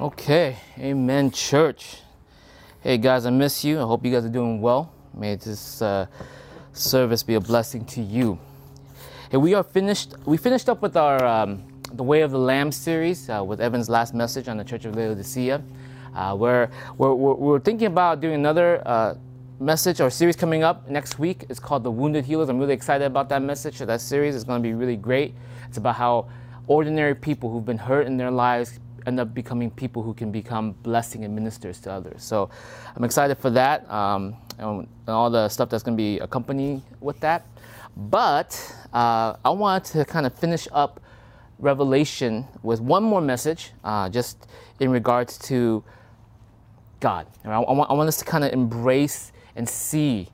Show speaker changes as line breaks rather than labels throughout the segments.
Okay, amen, church. Hey guys, I miss you. I hope you guys are doing well. May this uh, service be a blessing to you. Hey, we are finished. We finished up with our um, the Way of the Lamb series uh, with Evan's last message on the Church of Laodicea. Uh, where we're, we're, we're, thinking about doing another uh, message or series coming up next week. It's called The Wounded Healers. I'm really excited about that message. That series is going to be really great. It's about how ordinary people who've been hurt in their lives end up becoming people who can become blessing and ministers to others. So I'm excited for that um, and, all the stuff that's going to be accompanied with that. But uh, I wanted to kind of finish up Revelation with one more message, uh, just in regards to God. I, I, want, I want us to kind of embrace and see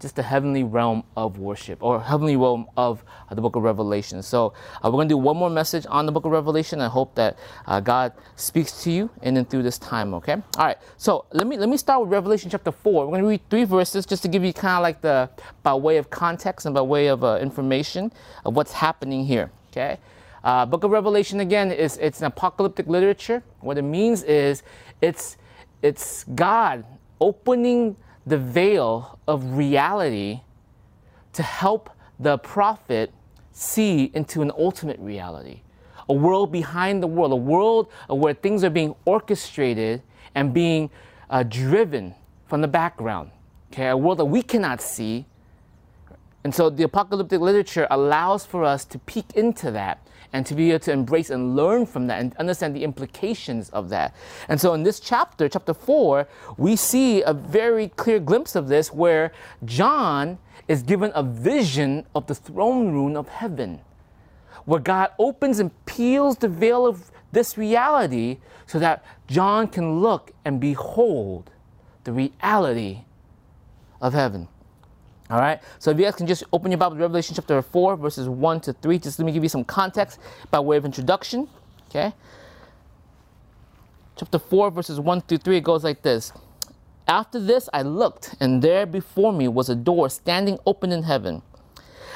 just the heavenly realm of worship or heavenly realm of uh, the book of Revelation. So uh, we're going to do one more message on the book of Revelation. I hope that uh, God speaks to you and then through this time, okay? All right. So let me let me start with Revelation chapter 4. We're going to read three verses just to give you kind of like the by way of context and by way of uh, information of what's happening here, okay? Uh, book of Revelation again is it's an apocalyptic literature. What it means is it's it's God opening the veil of reality to help the prophet see into an ultimate reality. A world behind the world, a world where things are being orchestrated and being uh, driven from the background. Okay, a world that we cannot see. And so the apocalyptic literature allows for us to peek into that and to be able to embrace and learn from that and understand the implications of that. And so in this chapter, chapter 4, we see a very clear glimpse of this where John is given a vision of the throne room of heaven, where God opens and peels the veil of this reality so that John can look and behold the reality of heaven. All right. So if you guys can just open your Bible to Revelation chapter 4, verses 1 to 3, just let me give you some context by way of introduction. Okay. Chapter 4, verses 1 through 3, it goes like this. After this, I looked, and there before me was a door standing open in heaven.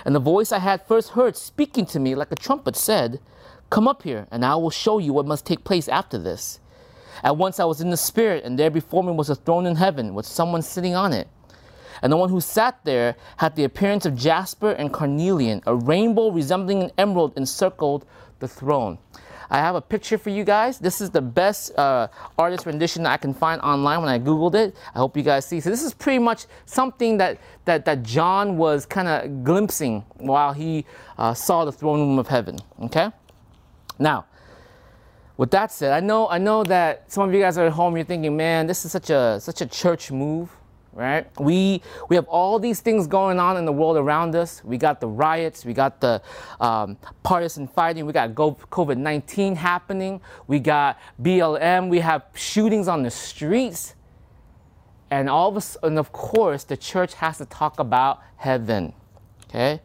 And the voice I had first heard speaking to me like a trumpet said, Come up here, and I will show you what must take place after this. At once I was in the Spirit, and there before me was a throne in heaven with someone sitting on it. And the one who sat there had the appearance of jasper and carnelian. A rainbow resembling an emerald encircled the throne. I have a picture for you guys. This is the best uh, artist rendition that I can find online when I Googled it. I hope you guys see. So this is pretty much something that, that, that John was kind of glimpsing while he uh, saw the throne room of heaven. Okay? Now, with that said, I know, I know that some of you guys are at home, you're thinking, man, this is such a, such a church move right? We we have all these things going on in the world around us. We got the riots, we got the um, partisan fighting, we got COVID nineteen happening, we got BLM, we have shootings on the streets, and all of us, and of course, the church has to talk about heaven, okay?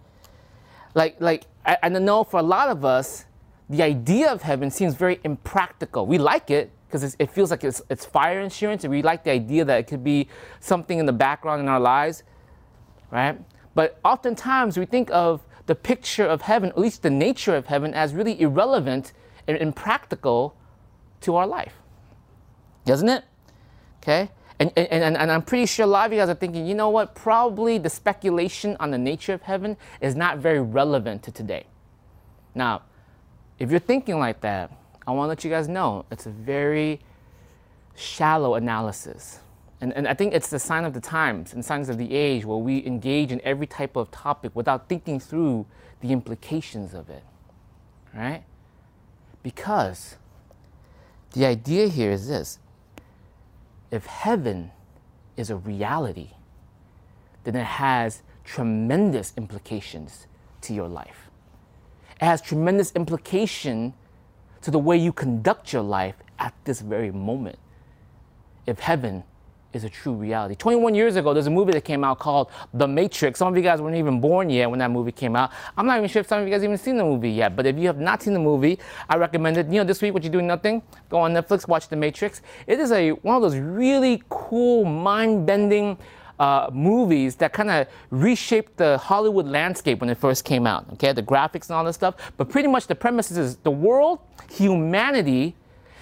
Like like I, I know for a lot of us, the idea of heaven seems very impractical. We like it, because it feels like it's, it's fire insurance, and we like the idea that it could be something in the background in our lives, right? But oftentimes we think of the picture of heaven, at least the nature of heaven, as really irrelevant and impractical to our life. Doesn't it? Okay? And, and, and I'm pretty sure a lot of you guys are thinking, you know what? Probably the speculation on the nature of heaven is not very relevant to today. Now, if you're thinking like that, I want to let you guys know it's a very shallow analysis. And, and I think it's the sign of the times and signs of the age where we engage in every type of topic without thinking through the implications of it. Right? Because the idea here is this if heaven is a reality, then it has tremendous implications to your life. It has tremendous implication to the way you conduct your life at this very moment. If heaven is a true reality. 21 years ago, there's a movie that came out called The Matrix. Some of you guys weren't even born yet when that movie came out. I'm not even sure if some of you guys even seen the movie yet, but if you have not seen the movie, I recommend it. You know, this week, what you're doing nothing, go on Netflix, watch The Matrix. It is a one of those really cool, mind-bending uh, movies that kind of reshaped the Hollywood landscape when it first came out. Okay, the graphics and all this stuff. But pretty much the premise is the world, humanity,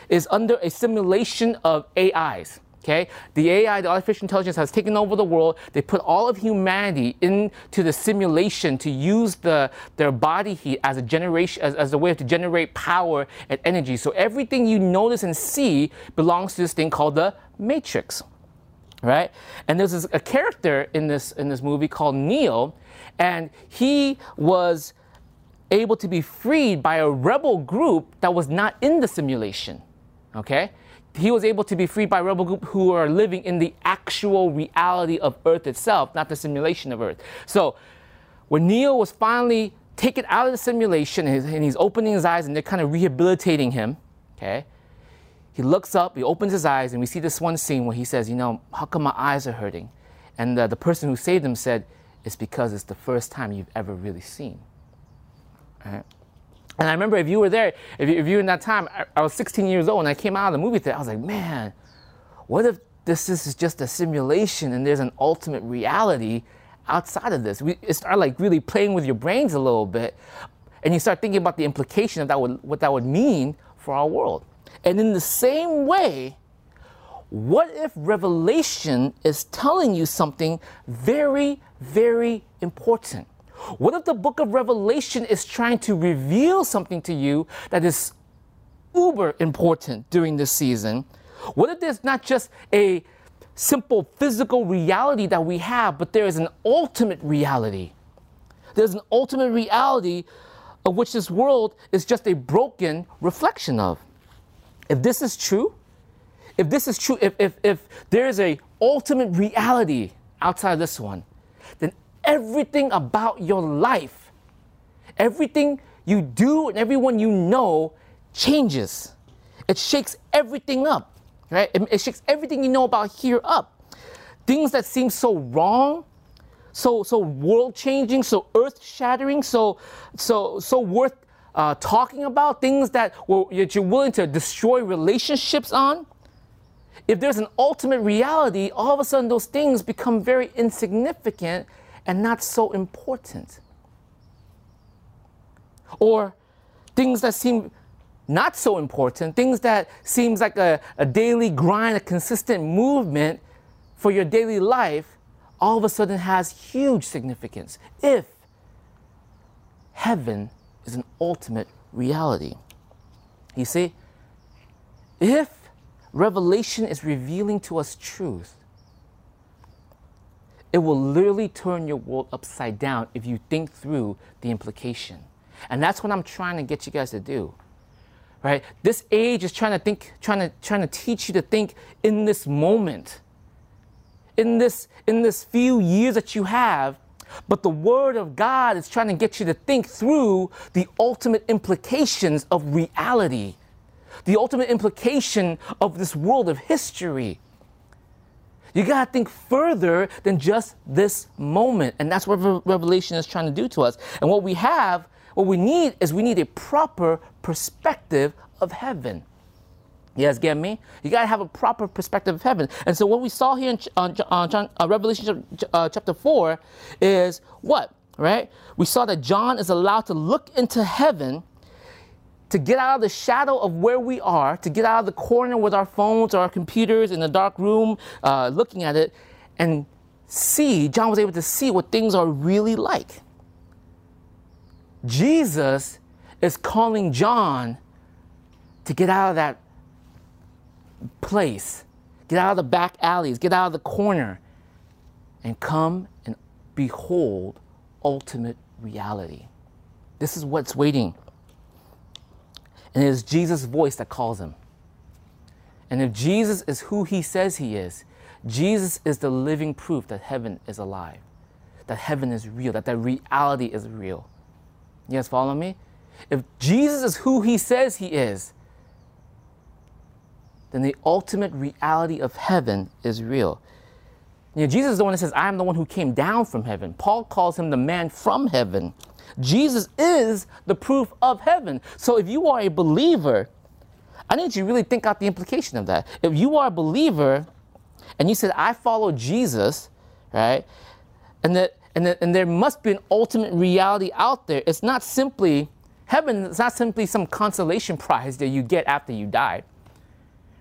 is under a simulation of AIs. Okay, the AI, the artificial intelligence, has taken over the world. They put all of humanity into the simulation to use the their body heat as a generation, as, as a way to generate power and energy. So everything you notice and see belongs to this thing called the Matrix, right? And there's a character in this in this movie called Neo, and he was able to be freed by a rebel group that was not in the simulation. Okay? He was able to be freed by a rebel group who are living in the actual reality of Earth itself, not the simulation of Earth. So when Neo was finally taken out of the simulation and he's opening his eyes and they're kind of rehabilitating him, okay? He looks up, he opens his eyes, and we see this one scene where he says, You know, how come my eyes are hurting? And uh, the person who saved him said, It's because it's the first time you've ever really seen. Right? And I remember if you were there, if you, if you were in that time, I, I was 16 years old and I came out of the movie theater, I was like, man, what if this is just a simulation and there's an ultimate reality outside of this? We start like really playing with your brains a little bit, and you start thinking about the implication of that would, what that would mean for our world. And in the same way, what if Revelation is telling you something very, very important? What if the book of Revelation is trying to reveal something to you that is uber important during this season? What if there's not just a simple physical reality that we have, but there is an ultimate reality? There's an ultimate reality of which this world is just a broken reflection of. If this is true, if this is true, if, if, if there is a ultimate reality outside this one, then everything about your life, everything you do and everyone you know changes. It shakes everything up, right? It, it shakes everything you know about here up. Things that seem so wrong, so so world changing, so earth shattering, so so so worth uh, talking about. Things that, that you're willing to destroy relationships on. If there's an ultimate reality, all of a sudden those things become very insignificant and not so important. Or things that seem not so important, things that seems like a, a daily grind, a consistent movement for your daily life, all of a sudden has huge significance if heaven is an ultimate reality. You see, if revelation is revealing to us truth, it will literally turn your world upside down if you think through the implication. And that's what I'm trying to get you guys to do. Right? This age is trying to think, trying to, trying to teach you to think in this moment. In this, in this few years that you have, but the Word of God is trying to get you to think through the ultimate implications of reality, the ultimate implication of this world of history. You got to think further than just this moment. And that's what Revelation is trying to do to us. And what we have, what we need is we need a proper perspective of heaven. You guys get me? You got to have a proper perspective of heaven. And so what we saw here in uh, John, uh, Revelation uh, chapter 4 is what? Right? We saw that John is allowed to look into heaven to get out of the shadow of where we are, to get out of the corner with our phones or our computers in the dark room, uh, looking at it, and see, John was able to see what things are really like. Jesus is calling John to get out of that place, get out of the back alleys, get out of the corner, and come and behold ultimate reality. This is what's waiting and it is Jesus' voice that calls him. And if Jesus is who he says he is, Jesus is the living proof that heaven is alive, that heaven is real, that the reality is real. You guys follow me? If Jesus is who he says he is, then the ultimate reality of heaven is real. You know, Jesus is the one that says, I am the one who came down from heaven. Paul calls him the man from heaven. Jesus is the proof of heaven. So if you are a believer, I need you to really think out the implication of that. If you are a believer and you said, I follow Jesus, right? And that and, that, and there must be an ultimate reality out there. It's not simply heaven, it's not simply some consolation prize that you get after you die.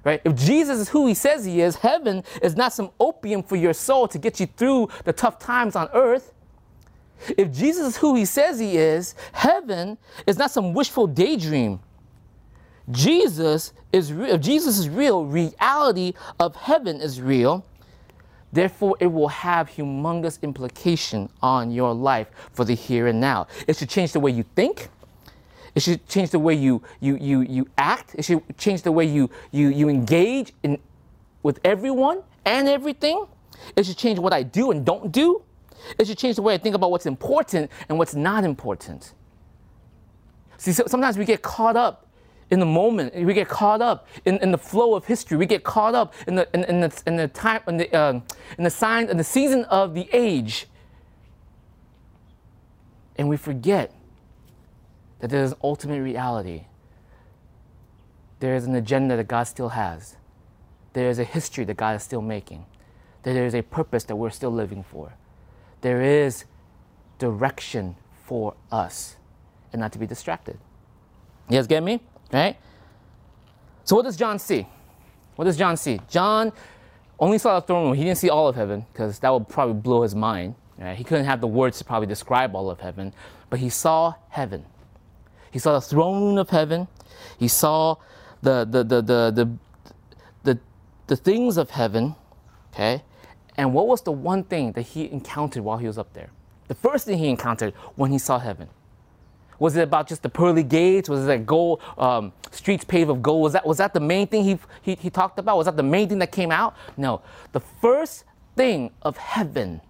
Right? If Jesus is who he says he is, heaven is not some opium for your soul to get you through the tough times on earth. If Jesus is who he says he is, heaven is not some wishful daydream. Jesus is real. If Jesus is real, reality of heaven is real. Therefore, it will have humongous implication on your life for the here and now. It should change the way you think. It should change the way you you you you act. It should change the way you you you engage in with everyone and everything. It should change what I do and don't do. It should change the way I think about what's important and what's not important. See, so sometimes we get caught up in the moment. We get caught up in, in the flow of history. We get caught up in the in, in the, in the time in the uh, in the sign in the season of the age, and we forget that there is ultimate reality. There is an agenda that God still has. There is a history that God is still making. That there is a purpose that we're still living for. There is direction for us and not to be distracted. You guys get me? Right? So, what does John see? What does John see? John only saw the throne room. He didn't see all of heaven because that would probably blow his mind. Right? He couldn't have the words to probably describe all of heaven, but he saw heaven. He saw the throne of heaven. He saw the, the, the, the, the, the, the things of heaven. Okay? And what was the one thing that he encountered while he was up there? The first thing he encountered when he saw heaven. Was it about just the pearly gates? Was it that gold um, streets paved of gold? Was that was that the main thing he, he he talked about? Was that the main thing that came out? No. The first thing of heaven.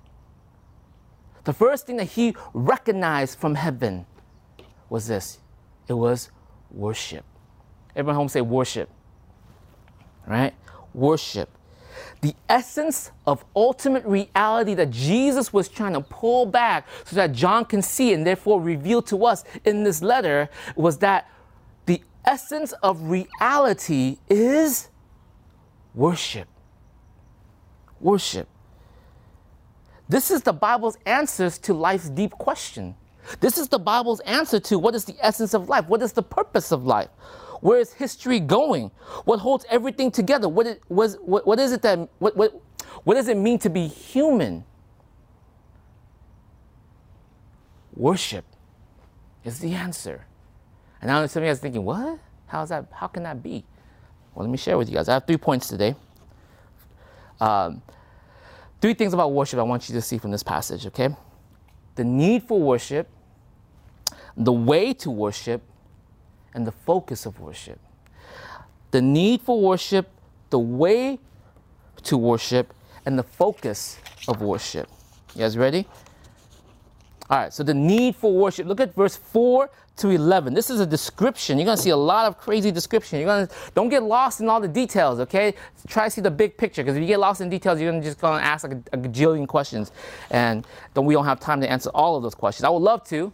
The first thing that he recognized from heaven was this. It was worship. Everyone home say worship. Right? Worship the essence of ultimate reality that Jesus was trying to pull back so that John can see and therefore reveal to us in this letter was that the essence of reality is worship. Worship. This is the Bible's answers to life's deep question. This is the Bible's answer to what is the essence of life? What is the purpose of life? Where is history going? What holds everything together? What, it, was, what, what is it that, what, what, what does it mean to be human? Worship is the answer. And now some of you guys thinking, what? How's that? How can that be? Well, let me share with you guys. I have three points today. Um, three things about worship I want you to see from this passage, okay? The need for worship, the way to worship, and the focus of worship. The need for worship, the way to worship, and the focus of worship. You guys ready? All right, so the need for worship. Look at verse 4 to 11. This is a description. You're going to see a lot of crazy description. You're going to don't get lost in all the details, okay? Try to see the big picture because if you get lost in details, you're going to just going to ask like a, a gajillion questions and don't we don't have time to answer all of those questions. I would love to,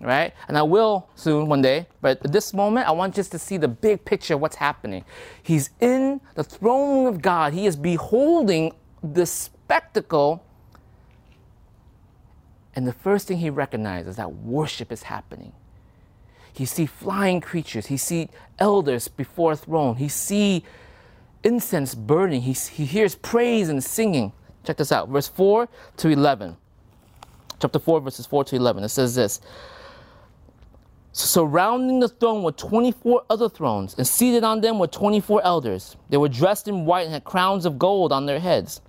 right? And I will soon one day. But at this moment, I want just to see the big picture of what's happening. He's in the throne of God. He is beholding the spectacle. And the first thing he recognizes that worship is happening. He see flying creatures. He see elders before a throne. He see incense burning. He, he hears praise and singing. Check this out, verse 4 to 11. Chapter 4, verses 4 to 11. It says this Surrounding the throne were 24 other thrones, and seated on them were 24 elders. They were dressed in white and had crowns of gold on their heads.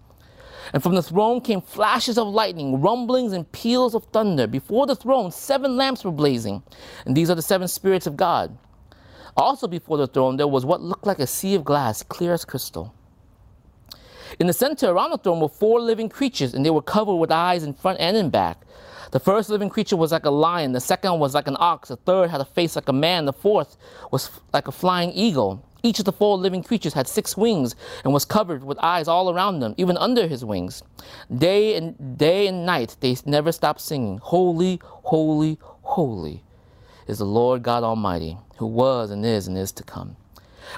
And from the throne came flashes of lightning, rumblings, and peals of thunder. Before the throne, seven lamps were blazing, and these are the seven spirits of God. Also before the throne, there was what looked like a sea of glass, clear as crystal. In the center around the throne were four living creatures, and they were covered with eyes in front and in back. The first living creature was like a lion, the second was like an ox, the third had a face like a man, the fourth was like a flying eagle. Each of the four living creatures had six wings and was covered with eyes all around them, even under his wings. Day and day and night they never stopped singing, Holy, holy, holy is the Lord God Almighty, who was and is and is to come.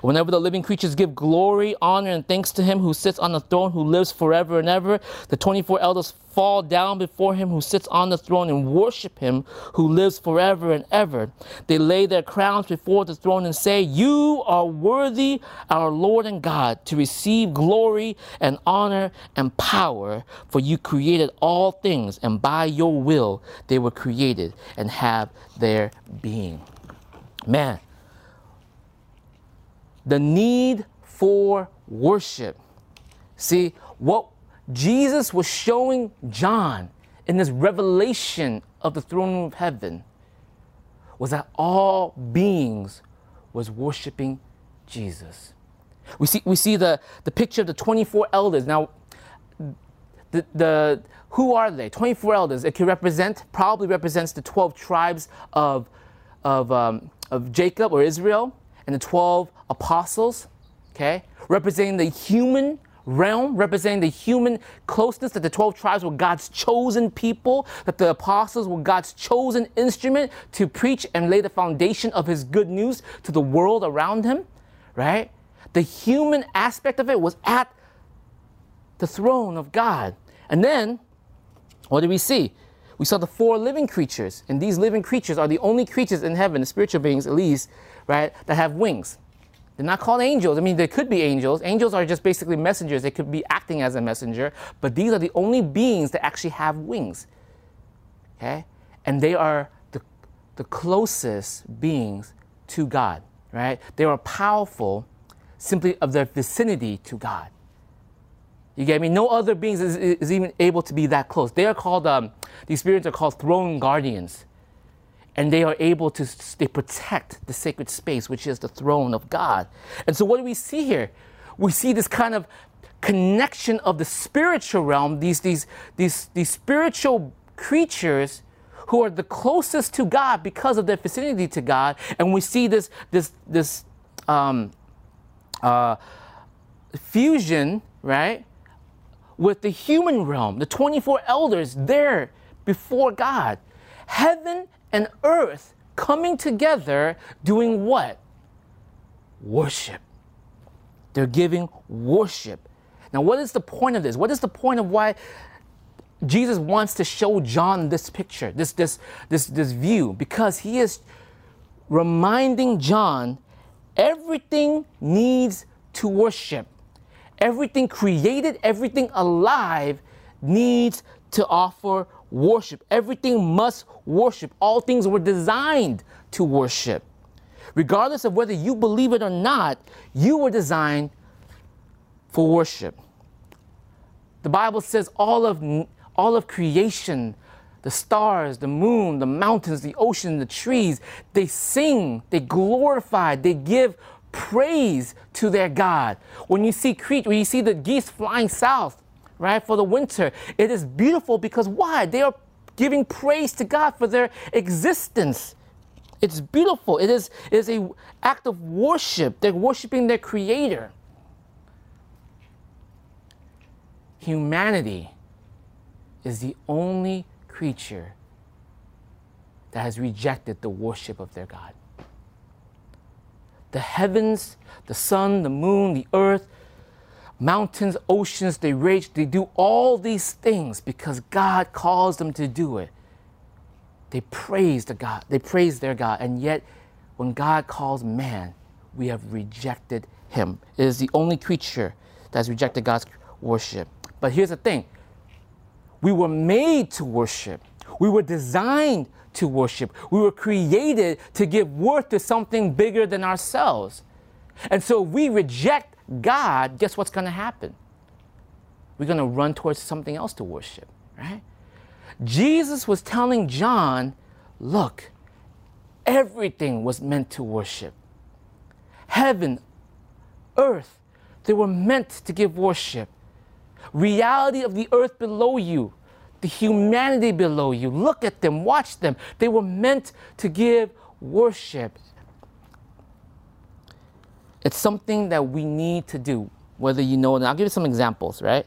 Whenever the living creatures give glory, honor, and thanks to him who sits on the throne, who lives forever and ever, the 24 elders fall down before him who sits on the throne and worship him who lives forever and ever. They lay their crowns before the throne and say, You are worthy, our Lord and God, to receive glory and honor and power, for you created all things, and by your will they were created and have their being. Man, the need for worship. See, what Jesus was showing John in this revelation of the throne room of heaven was that all beings was worshiping Jesus. We see, we see the, the picture of the 24 elders. Now, the, the, who are they? 24 elders. It could represent, probably represents the 12 tribes of, of, um, of Jacob or Israel and the 12 apostles, okay? Representing the human realm, representing the human closeness, that the 12 tribes were God's chosen people, that the apostles were God's chosen instrument to preach and lay the foundation of his good news to the world around him, right? The human aspect of it was at the throne of God. And then, what do we see? We saw the four living creatures, and these living creatures are the only creatures in heaven, the spiritual beings at least, right, that have wings. They're not called angels. I mean, they could be angels. Angels are just basically messengers. They could be acting as a messenger, but these are the only beings that actually have wings. Okay? And they are the, the closest beings to God, right? They are powerful simply of their vicinity to God. You get me? No other beings is, is even able to be that close. They are called, um, these spirits are called throne guardians and they are able to they protect the sacred space which is the throne of god. And so what do we see here? We see this kind of connection of the spiritual realm these these these these spiritual creatures who are the closest to god because of their vicinity to god. And we see this this this um, uh, fusion right with the human realm the 24 elders there before god. Heaven and earth coming together doing what? Worship. They're giving worship. Now, what is the point of this? What is the point of why Jesus wants to show John this picture, this, this, this, this view? Because he is reminding John everything needs to worship. Everything created, everything alive needs to offer worship. Everything must worship. All things were designed to worship. Regardless of whether you believe it or not, you were designed for worship. The Bible says all of, all of creation, the stars, the moon, the mountains, the ocean, the trees, they sing, they glorify, they give praise to their God. When you see Crete, when you see the geese flying south, right, for the winter. It is beautiful because why? They are giving praise to God for their existence. It's beautiful. It is, it is an act of worship. They're worshiping their Creator. Humanity is the only creature that has rejected the worship of their God. The heavens, the sun, the moon, the earth, mountains, oceans, they rage, they do all these things because God calls them to do it. They praise the God, they praise their God, and yet when God calls man, we have rejected him. It is the only creature that has rejected God's worship. But here's the thing we were made to worship, we were designed to worship, we were created to give worth to something bigger than ourselves. And so we reject God, guess what's going to happen? We're going to run towards something else to worship, right? Jesus was telling John, look, everything was meant to worship. Heaven, earth, they were meant to give worship. Reality of the earth below you, the humanity below you, look at them, watch them. They were meant to give worship. It's something that we need to do, whether you know it. I'll give you some examples, right?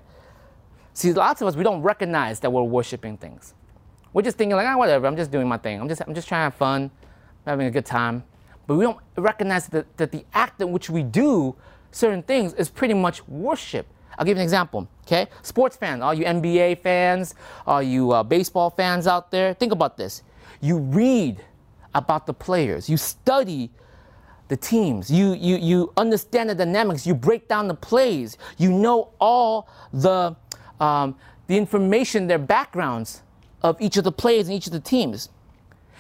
See, lots of us, we don't recognize that we're worshiping things. We're just thinking like, ah, whatever, I'm just doing my thing. I'm just, I'm just trying to have fun, I'm having a good time. but we don't recognize that, that the act in which we do certain things is pretty much worship. I'll give you an example, okay? Sports fans, all you NBA fans, all you uh, baseball fans out there, think about this. You read about the players, you study the teams, you, you, you understand the dynamics, you break down the plays, you know all the, um, the information, their backgrounds of each of the players and each of the teams.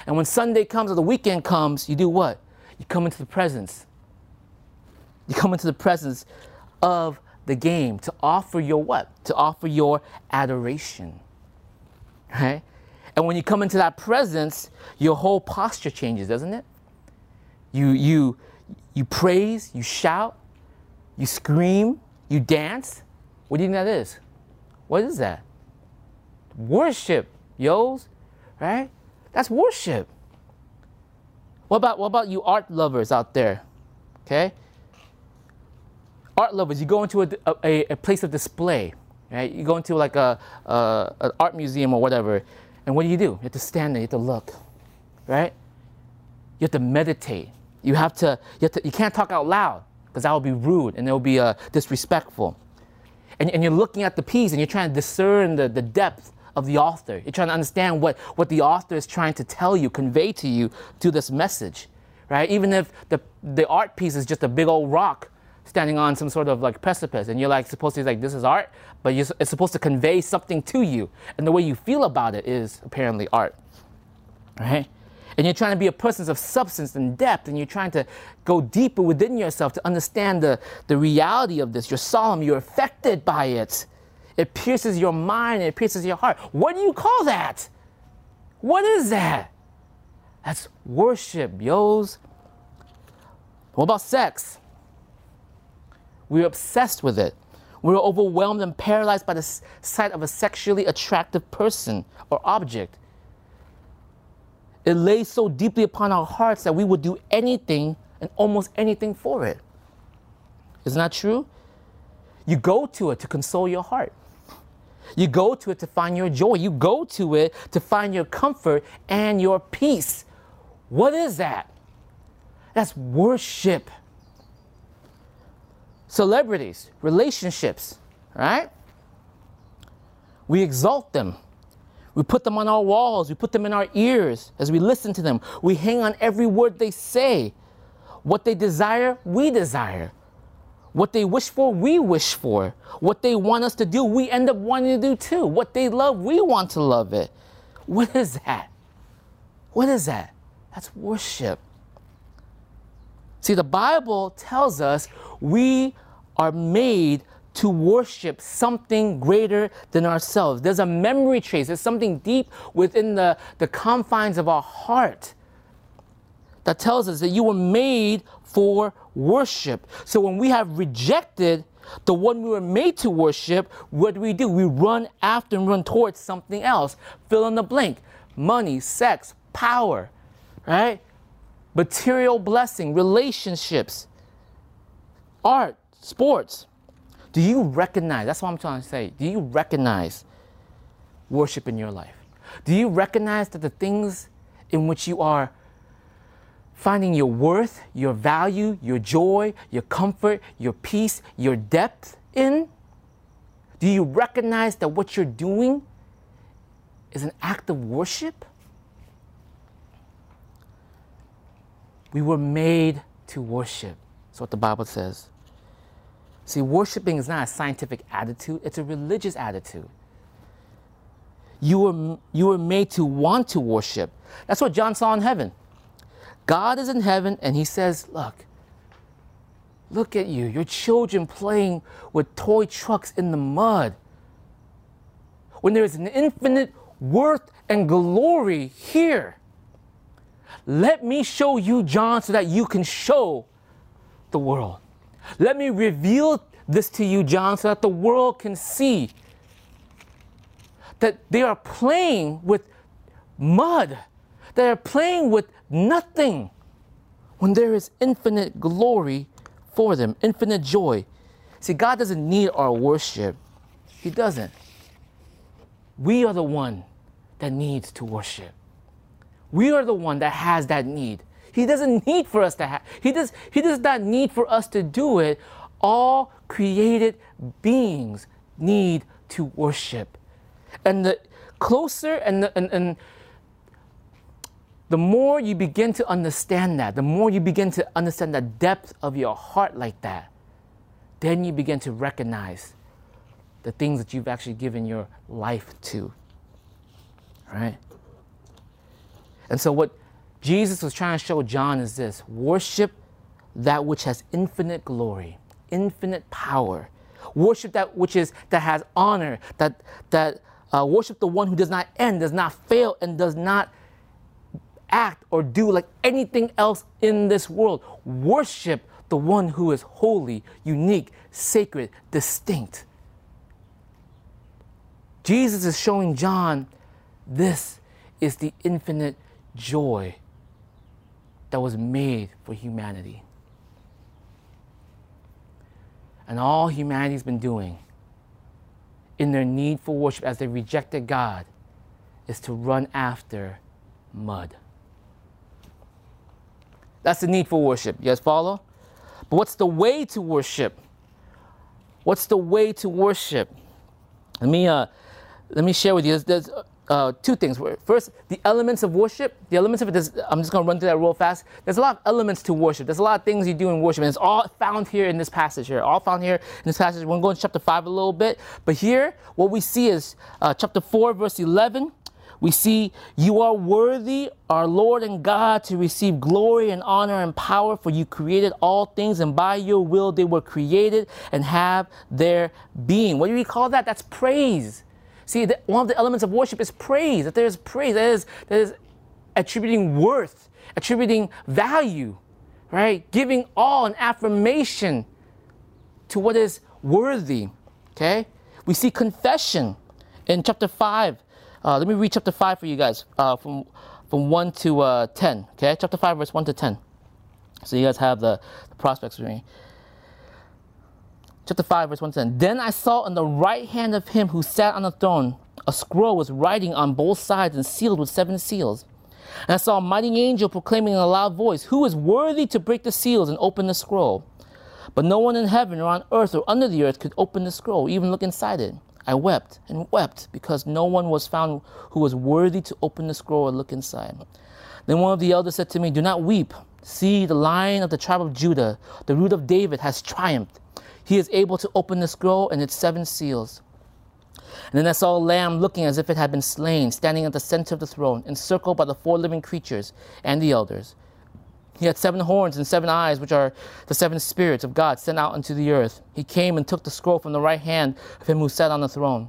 And when Sunday comes or the weekend comes, you do what? You come into the presence. You come into the presence of the game to offer your what? To offer your adoration. Right? And when you come into that presence, your whole posture changes, doesn't it? You you you praise, you shout, you scream, you dance. What do you think that is? What is that? Worship, yos, right? That's worship. What about what about you art lovers out there? Okay? Art lovers, you go into a, a, a place of display, right? You go into like a, a, an art museum or whatever, and what do you do? You have to stand there, you have to look, right? You have to meditate. You have to, you, have to, you can't talk out loud because that will be rude and it will be uh, disrespectful. And, and you're looking at the piece and you're trying to discern the, the depth of the author. You're trying to understand what, what the author is trying to tell you, convey to you through this message, right? Even if the, the art piece is just a big old rock standing on some sort of like precipice and you're like supposed to be like, this is art, but it's supposed to convey something to you. And the way you feel about it is apparently art, right? And you're trying to be a person of substance and depth, and you're trying to go deeper within yourself to understand the, the reality of this. You're solemn, you're affected by it. It pierces your mind, it pierces your heart. What do you call that? What is that? That's worship, yos. What about sex? We're obsessed with it. We're overwhelmed and paralyzed by the sight of a sexually attractive person or object. It lays so deeply upon our hearts that we would do anything and almost anything for it. Isn't that true? You go to it to console your heart. You go to it to find your joy. You go to it to find your comfort and your peace. What is that? That's worship. Celebrities, relationships, right? We exalt them. We put them on our walls. We put them in our ears as we listen to them. We hang on every word they say. What they desire, we desire. What they wish for, we wish for. What they want us to do, we end up wanting to do too. What they love, we want to love it. What is that? What is that? That's worship. See, the Bible tells us we are made to worship something greater than ourselves. There's a memory trace, there's something deep within the, the confines of our heart that tells us that you were made for worship. So when we have rejected the one we were made to worship, what do we do? We run after and run towards something else. Fill in the blank money, sex, power, right? Material blessing, relationships, art, sports. Do you recognize? That's what I'm trying to say. Do you recognize worship in your life? Do you recognize that the things in which you are finding your worth, your value, your joy, your comfort, your peace, your depth in? Do you recognize that what you're doing is an act of worship? We were made to worship. That's what the Bible says. See, worshiping is not a scientific attitude, it's a religious attitude. You were, you were made to want to worship. That's what John saw in heaven. God is in heaven and he says, Look, look at you, your children playing with toy trucks in the mud. When there is an infinite worth and glory here. Let me show you, John, so that you can show the world. Let me reveal this to you, John, so that the world can see that they are playing with mud, they are playing with nothing when there is infinite glory for them, infinite joy. See, God doesn't need our worship, He doesn't. We are the one that needs to worship. We are the one that has that need. He doesn't need for us to have. He does. He does not need for us to do it. All created beings need to worship, and the closer and the, and, and the more you begin to understand that, the more you begin to understand the depth of your heart like that, then you begin to recognize the things that you've actually given your life to. Right? And so, what Jesus was trying to show John is this worship that which has infinite glory, infinite power. Worship that which is that has honor, that that uh, worship the one who does not end, does not fail, and does not act or do like anything else in this world. Worship the one who is holy, unique, sacred, distinct. Jesus is showing John this is the infinite joy that was made for humanity. And all humanity's been doing in their need for worship as they rejected God is to run after mud. That's the need for worship. You guys follow? But what's the way to worship? What's the way to worship? Let me uh, let me share with you. There's, there's uh, two things. First, the elements of worship. The elements of it. Is, I'm just going to run through that real fast. There's a lot of elements to worship. There's a lot of things you do in worship, and it's all found here in this passage. Here, all found here in this passage. We're going to go into chapter five a little bit, but here, what we see is uh, chapter four, verse 11 we see you are worthy, our Lord and God, to receive glory and honor and power, for you created all things, and by your will they were created and have their being. What do we call that? That's praise. See, the, one of the elements of worship is praise. That there's praise. That is, that is attributing worth, attributing value, right? Giving all an affirmation to what is worthy. Okay? We see confession in chapter 5 uh, let me read chapter 5 for you guys uh, from, from 1 to uh, 10. Okay, chapter 5, verse 1 to 10. So you guys have the, the prospects for me. Chapter 5, verse 1 to 10. Then I saw on the right hand of him who sat on the throne a scroll with writing on both sides and sealed with seven seals. And I saw a mighty angel proclaiming in a loud voice, Who is worthy to break the seals and open the scroll? But no one in heaven or on earth or under the earth could open the scroll, even look inside it. I wept and wept because no one was found who was worthy to open the scroll and look inside. Then one of the elders said to me, Do not weep. See, the lion of the tribe of Judah, the root of David, has triumphed. He is able to open the scroll and its seven seals. And then I saw a lamb looking as if it had been slain, standing at the center of the throne, encircled by the four living creatures and the elders. He had seven horns and seven eyes, which are the seven spirits of God sent out into the earth. He came and took the scroll from the right hand of him who sat on the throne.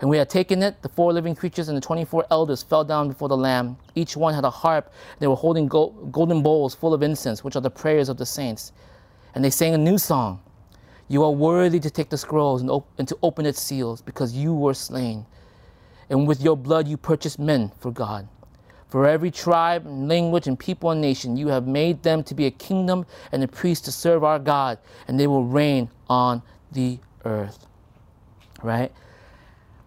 And we had taken it, the four living creatures and the 24 elders fell down before the Lamb. Each one had a harp. and They were holding golden bowls full of incense, which are the prayers of the saints. And they sang a new song You are worthy to take the scrolls and, op- and to open its seals, because you were slain. And with your blood you purchased men for God for every tribe and language and people and nation, you have made them to be a kingdom and a priest to serve our God, and they will reign on the earth. Right?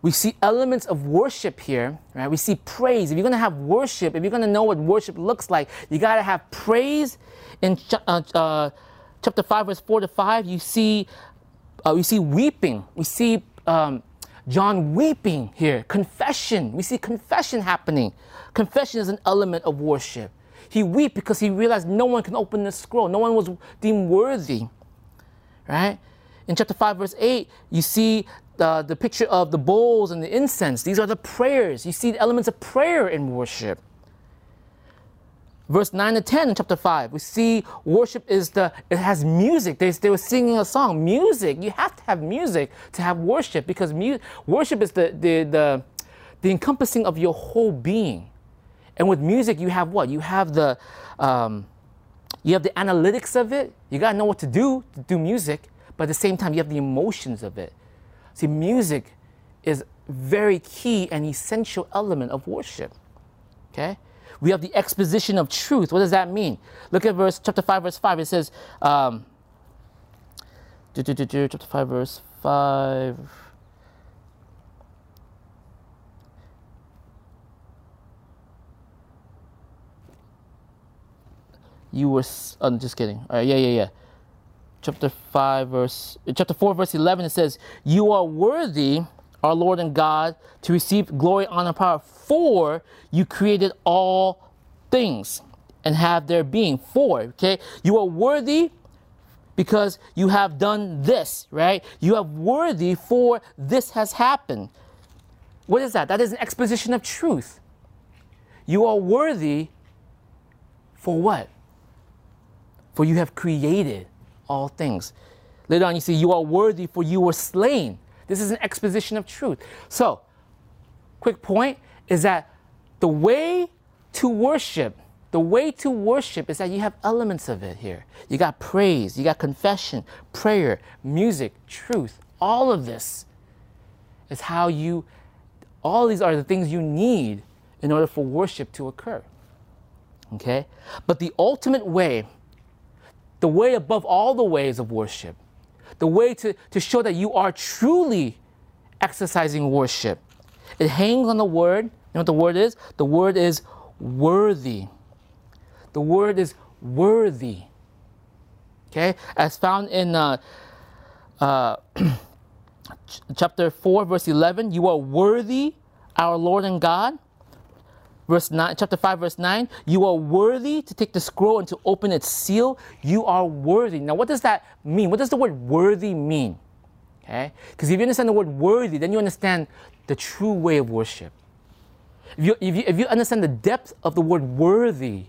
We see elements of worship here, right? We see praise. If you're going to have worship, if you're going to know what worship looks like, you got to have praise. In uh, uh, chapter 5, verse 4 to 5, you see, uh, we see weeping. We see um, John weeping here, confession. We see confession happening. Confession is an element of worship. He wept because he realized no one can open the scroll. No one was deemed worthy. Right? In chapter 5, verse 8, you see the, the picture of the bowls and the incense. These are the prayers. You see the elements of prayer in worship verse 9 to 10 in chapter 5 we see worship is the it has music. They, they were singing a song. Music you have to have music to have worship because mu- worship is the, the, the, the encompassing of your whole being. And with music you have what? You have the um, you have the analytics of it. You got to know what to do to do music but at the same time you have the emotions of it. See music is very key and essential element of worship okay we have the exposition of truth. What does that mean? Look at verse chapter 5, verse 5. It says, um, chapter 5, verse 5. you were. I'm just kidding. All right, yeah, yeah, yeah. Chapter five, verse chapter four, verse eleven. It says, "You are worthy, our Lord and God, to receive glory, honor, power, for you created all things and have their being." For okay, you are worthy because you have done this, right? You are worthy for this has happened. What is that? That is an exposition of truth. You are worthy for what? For you have created all things. Later on, you see, you are worthy for you were slain. This is an exposition of truth. So, quick point is that the way to worship, the way to worship is that you have elements of it here. You got praise, you got confession, prayer, music, truth. All of this is how you, all these are the things you need in order for worship to occur. Okay? But the ultimate way, the way above all the ways of worship, the way to, to show that you are truly exercising worship, it hangs on the word. You know what the word is? The word is worthy. The word is worthy. Okay? As found in uh, uh, chapter 4, verse 11, you are worthy, our Lord and God, verse 9 chapter 5 verse 9 you are worthy to take the scroll and to open its seal. You are worthy. Now what does that mean? What does the word worthy mean? Okay? Because if you understand the word worthy then you understand the true way of worship. If you, if you, if you understand the depth of the word worthy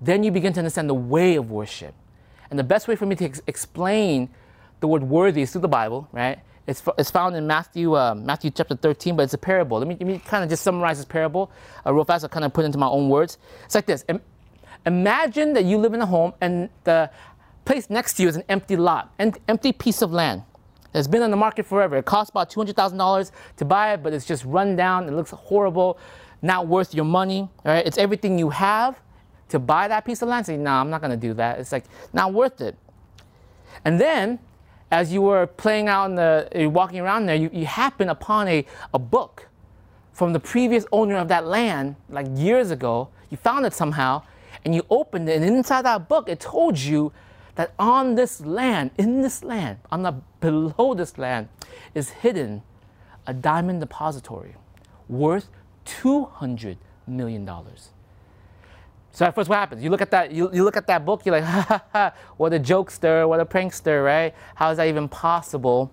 then you begin to understand the way of worship. And the best way for me to ex- explain the word worthy is through the bible right it's, it's found in Matthew, uh, Matthew chapter 13, but it's a parable. Let me, let me kind of just summarize this parable uh, real fast. I'll kind of put it into my own words. It's like this Imagine that you live in a home and the place next to you is an empty lot, an empty piece of land. It's been on the market forever. It costs about $200,000 to buy it, but it's just run down. It looks horrible, not worth your money. Right? It's everything you have to buy that piece of land. Say, no, nah, I'm not going to do that. It's like not worth it. And then as you were playing out in the, walking around there, you, you happen upon a, a book from the previous owner of that land, like years ago. You found it somehow, and you opened it, and inside that book, it told you that on this land, in this land, on the below this land, is hidden a diamond depository worth two hundred million dollars. So at first, what happens? You look at that. You, you look at that book. You're like, ha ha ha! What a jokester! What a prankster! Right? How is that even possible?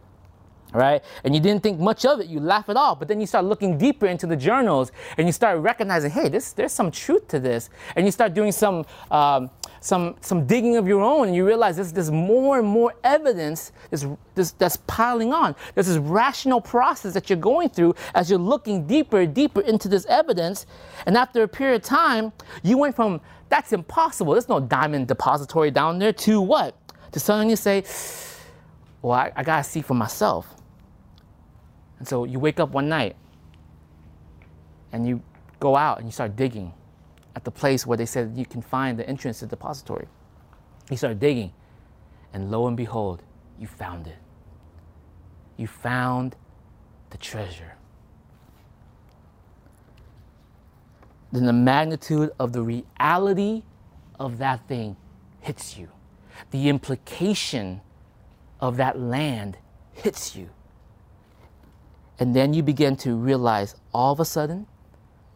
Right? And you didn't think much of it. You laugh it off. But then you start looking deeper into the journals, and you start recognizing, hey, this there's some truth to this. And you start doing some um, some some digging of your own, and you realize there's, there's more and more evidence this, this, that's piling on. There's this rational process that you're going through as you're looking deeper and deeper into this evidence. And after a period of time, you went from that's impossible. There's no diamond depository down there to what? To suddenly say, well, I, I gotta see for myself. And so you wake up one night and you go out and you start digging at the place where they said you can find the entrance to the depository. You start digging, and lo and behold, you found it. You found the treasure. Then the magnitude of the reality of that thing hits you. The implication of that land hits you. And then you begin to realize all of a sudden,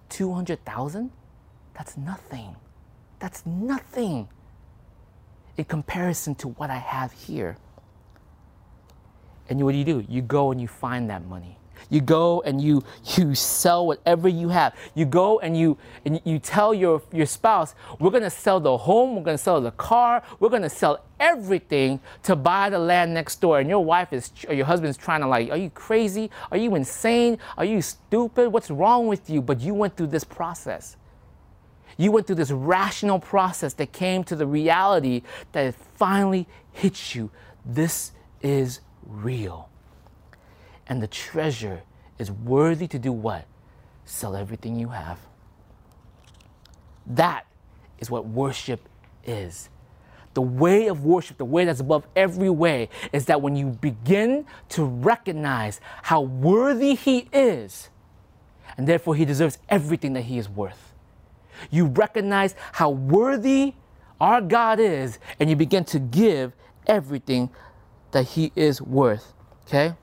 200,000? That's nothing. That's nothing in comparison to what I have here. And what do you do? You go and you find that money. You go and you you sell whatever you have. You go and you and you tell your your spouse, we're gonna sell the home, we're gonna sell the car, we're gonna sell everything to buy the land next door. And your wife is or your husband's trying to like, are you crazy? Are you insane? Are you stupid? What's wrong with you? But you went through this process. You went through this rational process that came to the reality that it finally hits you. This is real. And the treasure is worthy to do what? Sell everything you have. That is what worship is. The way of worship, the way that's above every way, is that when you begin to recognize how worthy He is, and therefore He deserves everything that He is worth you recognize how worthy our God is, and you begin to give everything that He is worth. Okay?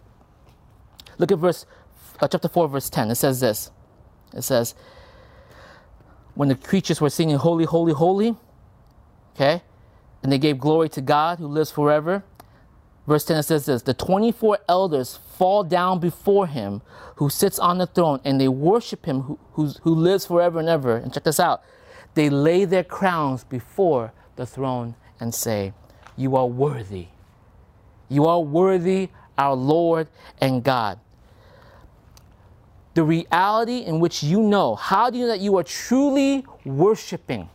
Look at verse uh, chapter 4, verse 10. It says this. It says, when the creatures were singing, Holy, Holy, Holy, okay, and they gave glory to God who lives forever. Verse 10 says this The 24 elders fall down before him who sits on the throne, and they worship him who, who lives forever and ever. And check this out they lay their crowns before the throne and say, You are worthy. You are worthy, our Lord and God. The reality in which you know, how do you know that you are truly worshiping?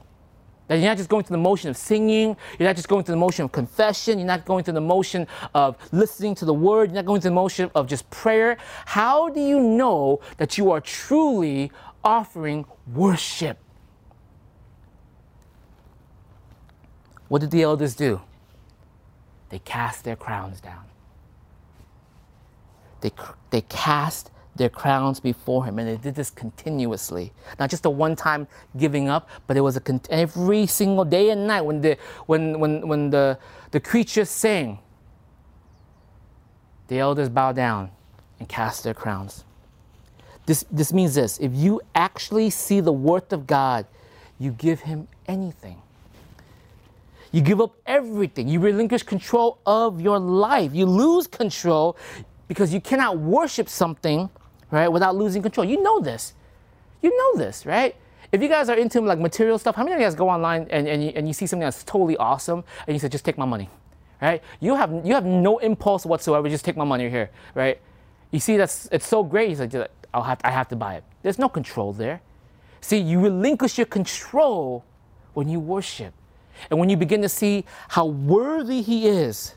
That you're not just going through the motion of singing, you're not just going through the motion of confession, you're not going through the motion of listening to the word, you're not going through the motion of just prayer. How do you know that you are truly offering worship? What did the elders do? They cast their crowns down. They, they cast their crowns before him and they did this continuously not just a one-time giving up but it was a con- every single day and night when the when when when the the creatures sang the elders bow down and cast their crowns this this means this if you actually see the worth of god you give him anything you give up everything. You relinquish control of your life. You lose control because you cannot worship something, right, without losing control. You know this. You know this, right? If you guys are into like material stuff, how many of you guys go online and, and, you, and you see something that's totally awesome and you say, just take my money, right? You have, you have no impulse whatsoever, just take my money here, right? You see that's it's so great, you say, I'll have to, I have to buy it. There's no control there. See, you relinquish your control when you worship. And when you begin to see how worthy He is,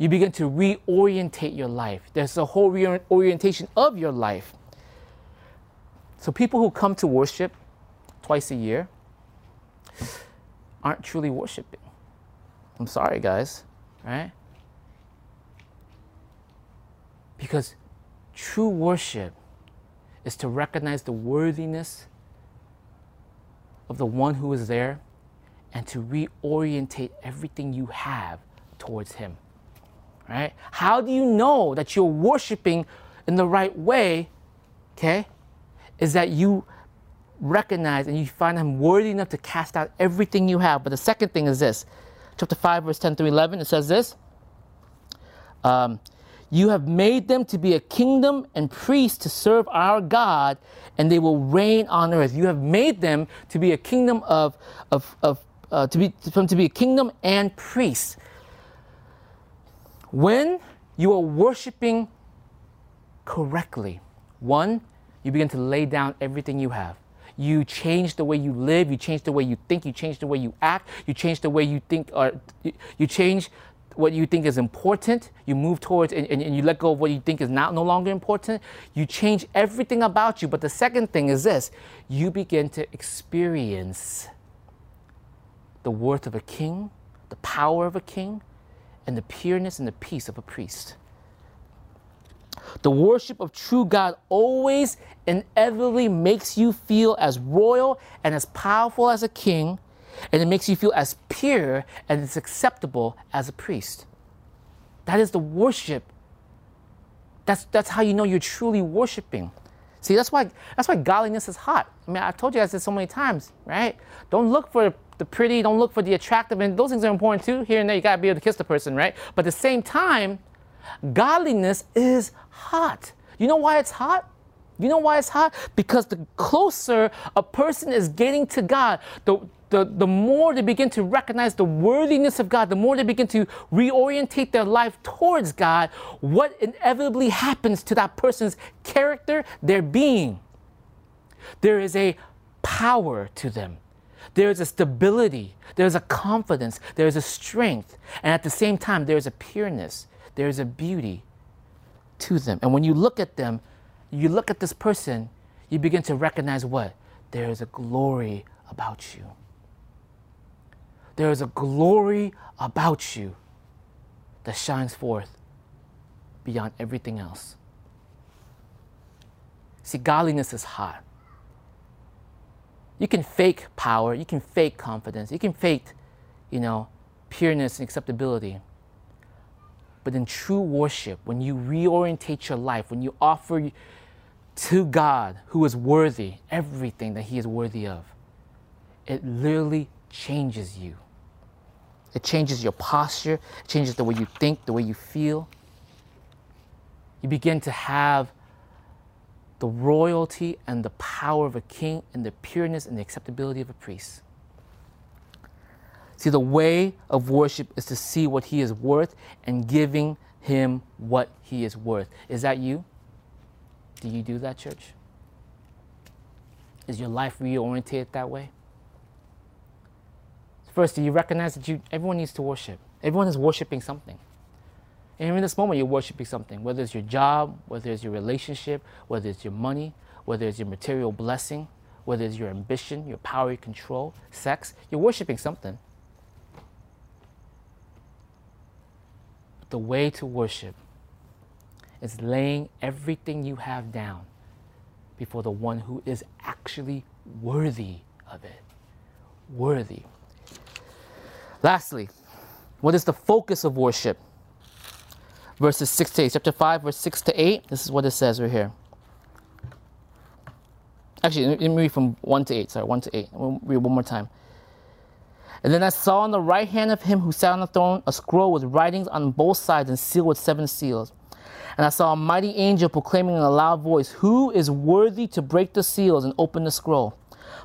you begin to reorientate your life. There's a whole reorientation of your life. So, people who come to worship twice a year aren't truly worshiping. I'm sorry, guys, right? Because true worship is to recognize the worthiness of the one who is there and to reorientate everything you have towards Him. Right? How do you know that you're worshiping in the right way? Okay? Is that you recognize and you find Him worthy enough to cast out everything you have. But the second thing is this chapter 5, verse 10 through 11, it says this. Um, you have made them to be a kingdom and priests to serve our God, and they will reign on earth. You have made them to be a kingdom of, of, of uh, to be from to be a kingdom and priests. When you are worshiping correctly, one, you begin to lay down everything you have. You change the way you live, you change the way you think, you change the way you act, you change the way you think, or you change what you think is important, you move towards and, and, and, you let go of what you think is not no longer important. You change everything about you. But the second thing is this you begin to experience the worth of a king, the power of a king, and the pureness and the peace of a priest. The worship of true God always and inevitably makes you feel as royal and as powerful as a king, and it makes you feel as pure and as acceptable as a priest. That is the worship. That's, that's how you know you're truly worshiping. See, that's why that's why godliness is hot. I mean, I've told you guys this so many times, right? Don't look for the pretty, don't look for the attractive, and those things are important too. Here and there, you gotta be able to kiss the person, right? But at the same time, godliness is hot. You know why it's hot? You know why it's hot? Because the closer a person is getting to God, the, the, the more they begin to recognize the worthiness of God, the more they begin to reorientate their life towards God, what inevitably happens to that person's character, their being. There is a power to them. There is a stability, there is a confidence, there is a strength, and at the same time, there is a pureness, there is a beauty to them. And when you look at them, you look at this person, you begin to recognize what? There is a glory about you. There is a glory about you that shines forth beyond everything else. See, godliness is hot. You can fake power, you can fake confidence, you can fake, you know, pureness and acceptability. But in true worship, when you reorientate your life, when you offer to God who is worthy everything that He is worthy of, it literally changes you. It changes your posture, it changes the way you think, the way you feel. You begin to have the royalty and the power of a king and the pureness and the acceptability of a priest. See, the way of worship is to see what he is worth and giving him what he is worth. Is that you? Do you do that, church? Is your life reoriented that way? First, do you recognize that you, everyone needs to worship? Everyone is worshiping something. And in this moment, you're worshiping something, whether it's your job, whether it's your relationship, whether it's your money, whether it's your material blessing, whether it's your ambition, your power, your control, sex, you're worshiping something. the way to worship is laying everything you have down before the one who is actually worthy of it. Worthy. Lastly, what is the focus of worship? Verses 6 to 8, chapter 5, verse 6 to 8. This is what it says right here. Actually, let me read from 1 to 8. Sorry, 1 to 8. We'll read one more time. And then I saw on the right hand of him who sat on the throne a scroll with writings on both sides and sealed with seven seals. And I saw a mighty angel proclaiming in a loud voice, Who is worthy to break the seals and open the scroll?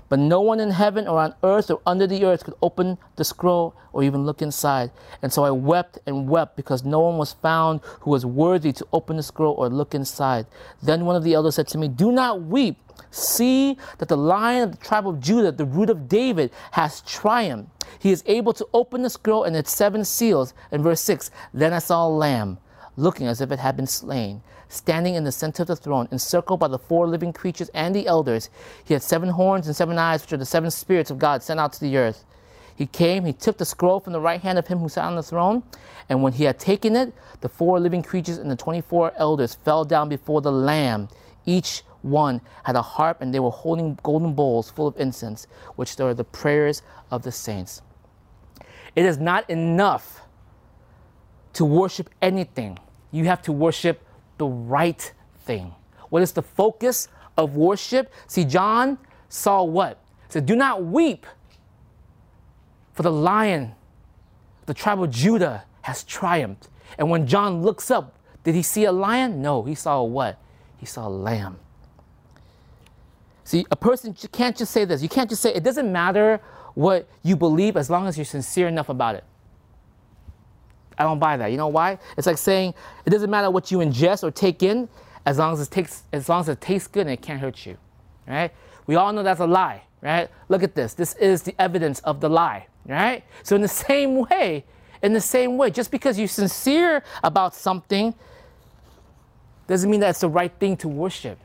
But no one in heaven or on earth or under the earth could open the scroll or even look inside. And so I wept and wept because no one was found who was worthy to open the scroll or look inside. Then one of the elders said to me, Do not weep. See that the lion of the tribe of Judah, the root of David, has triumphed. He is able to open the scroll and its seven seals. In verse 6, then I saw a lamb, looking as if it had been slain, standing in the center of the throne, encircled by the four living creatures and the elders. He had seven horns and seven eyes, which are the seven spirits of God sent out to the earth. He came, he took the scroll from the right hand of him who sat on the throne, and when he had taken it, the four living creatures and the twenty four elders fell down before the Lamb, each one had a harp, and they were holding golden bowls full of incense, which are the prayers of the saints. It is not enough to worship anything, you have to worship the right thing. What is the focus of worship? See, John saw what? He said, Do not weep, for the lion, the tribe of Judah, has triumphed. And when John looks up, did he see a lion? No, he saw what? He saw a lamb. See, a person can't just say this. You can't just say, it doesn't matter what you believe as long as you're sincere enough about it. I don't buy that. You know why? It's like saying it doesn't matter what you ingest or take in as long as it takes as long as it tastes good and it can't hurt you. Right? We all know that's a lie, right? Look at this. This is the evidence of the lie, right? So in the same way, in the same way, just because you're sincere about something doesn't mean that it's the right thing to worship.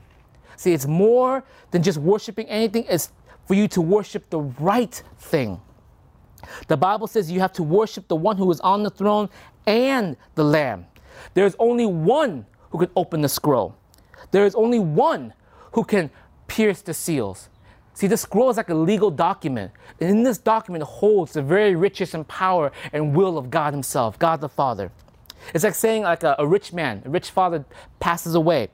See, it's more than just worshiping anything, it's for you to worship the right thing. The Bible says you have to worship the one who is on the throne and the Lamb. There is only one who can open the scroll, there is only one who can pierce the seals. See, the scroll is like a legal document. And in this document holds the very riches and power and will of God Himself, God the Father. It's like saying like a, a rich man, a rich father passes away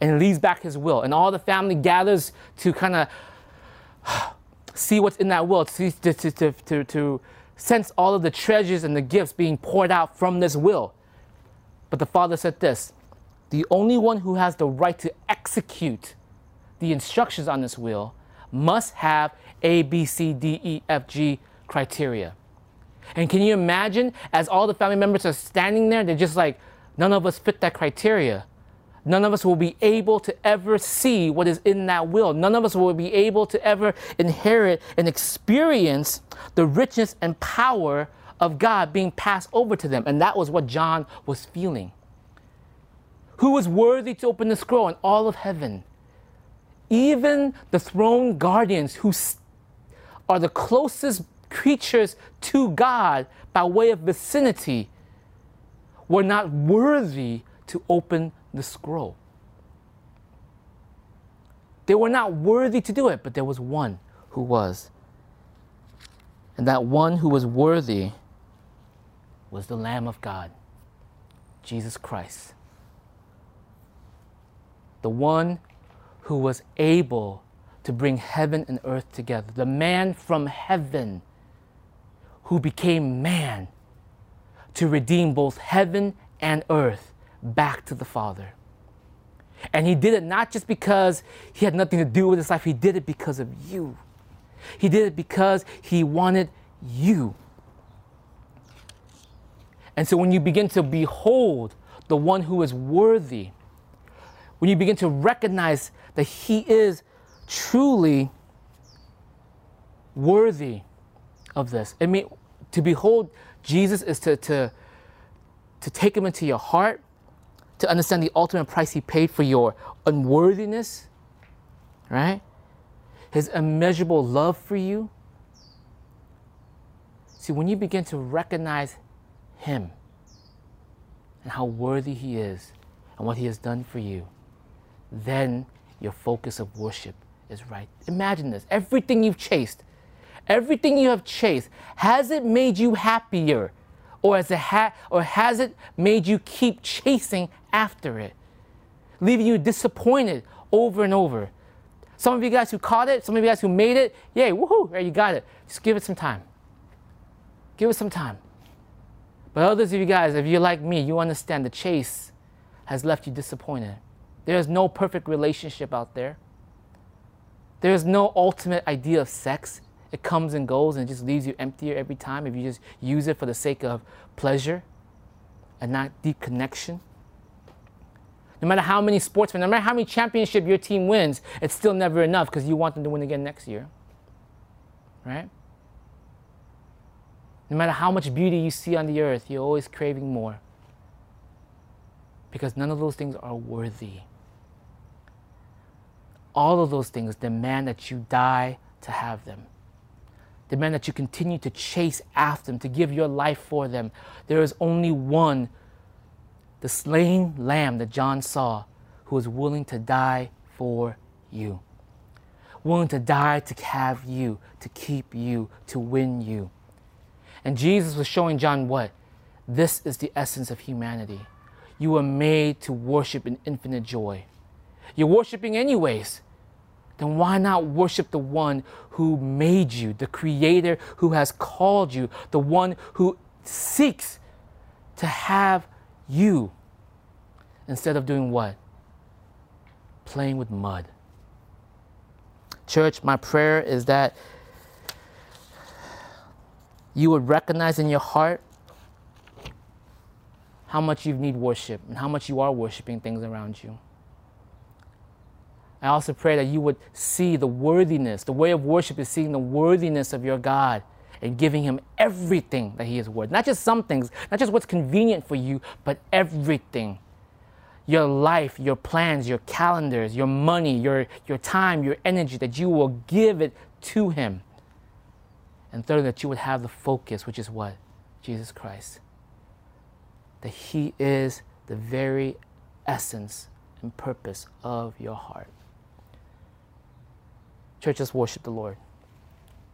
and leaves back his will. And all the family gathers to kind of see what's in that will, to, to, to, to, to sense all of the treasures and the gifts being poured out from this will. But the father said this the only one who has the right to execute the instructions on this will must have A, B, C, D, E, F, G criteria. And can you imagine as all the family members are standing there, they're just like, none of us fit that criteria none of us will be able to ever see what is in that will. None of us will be able to ever inherit and experience the richness and power of God being passed over to them. And that was what John was feeling. Who was worthy to open the scroll in all of heaven? Even the throne guardians, who are the closest creatures to God by way of vicinity, were not worthy to open the scroll. They were not worthy to do it, but there was one who was. And that one who was worthy was the Lamb of God, Jesus Christ. The one who was able to bring heaven and earth together. The man from heaven who became man to redeem both heaven and earth back to the Father. And he did it not just because he had nothing to do with his life, he did it because of you. He did it because he wanted you. And so when you begin to behold the one who is worthy, when you begin to recognize that he is truly worthy of this, I mean, to behold Jesus is to, to, to take him into your heart, to understand the ultimate price he paid for your unworthiness, right? His immeasurable love for you. See, when you begin to recognize him and how worthy he is and what he has done for you, then your focus of worship is right. Imagine this everything you've chased, everything you have chased, has it made you happier? Or has, it ha- or has it made you keep chasing after it, leaving you disappointed over and over? Some of you guys who caught it, some of you guys who made it, yay, woohoo, there you got it. Just give it some time. Give it some time. But others of you guys, if you're like me, you understand the chase has left you disappointed. There's no perfect relationship out there. There's no ultimate idea of sex. It comes and goes and just leaves you emptier every time if you just use it for the sake of pleasure and not deep connection. No matter how many sportsmen, no matter how many championship your team wins, it's still never enough because you want them to win again next year. Right? No matter how much beauty you see on the earth, you're always craving more. Because none of those things are worthy. All of those things demand that you die to have them. Demand that you continue to chase after them, to give your life for them. There is only one, the slain lamb that John saw, who was willing to die for you. Willing to die to have you, to keep you, to win you. And Jesus was showing John what? This is the essence of humanity. You were made to worship in infinite joy. You're worshiping anyways. Then why not worship the one who made you, the creator who has called you, the one who seeks to have you instead of doing what? Playing with mud. Church, my prayer is that you would recognize in your heart how much you need worship and how much you are worshiping things around you. I also pray that you would see the worthiness. The way of worship is seeing the worthiness of your God and giving Him everything that He is worth. Not just some things, not just what's convenient for you, but everything. Your life, your plans, your calendars, your money, your, your time, your energy, that you will give it to Him. And third, that you would have the focus, which is what? Jesus Christ. That He is the very essence and purpose of your heart. Church, let's worship the Lord.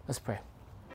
Let's pray.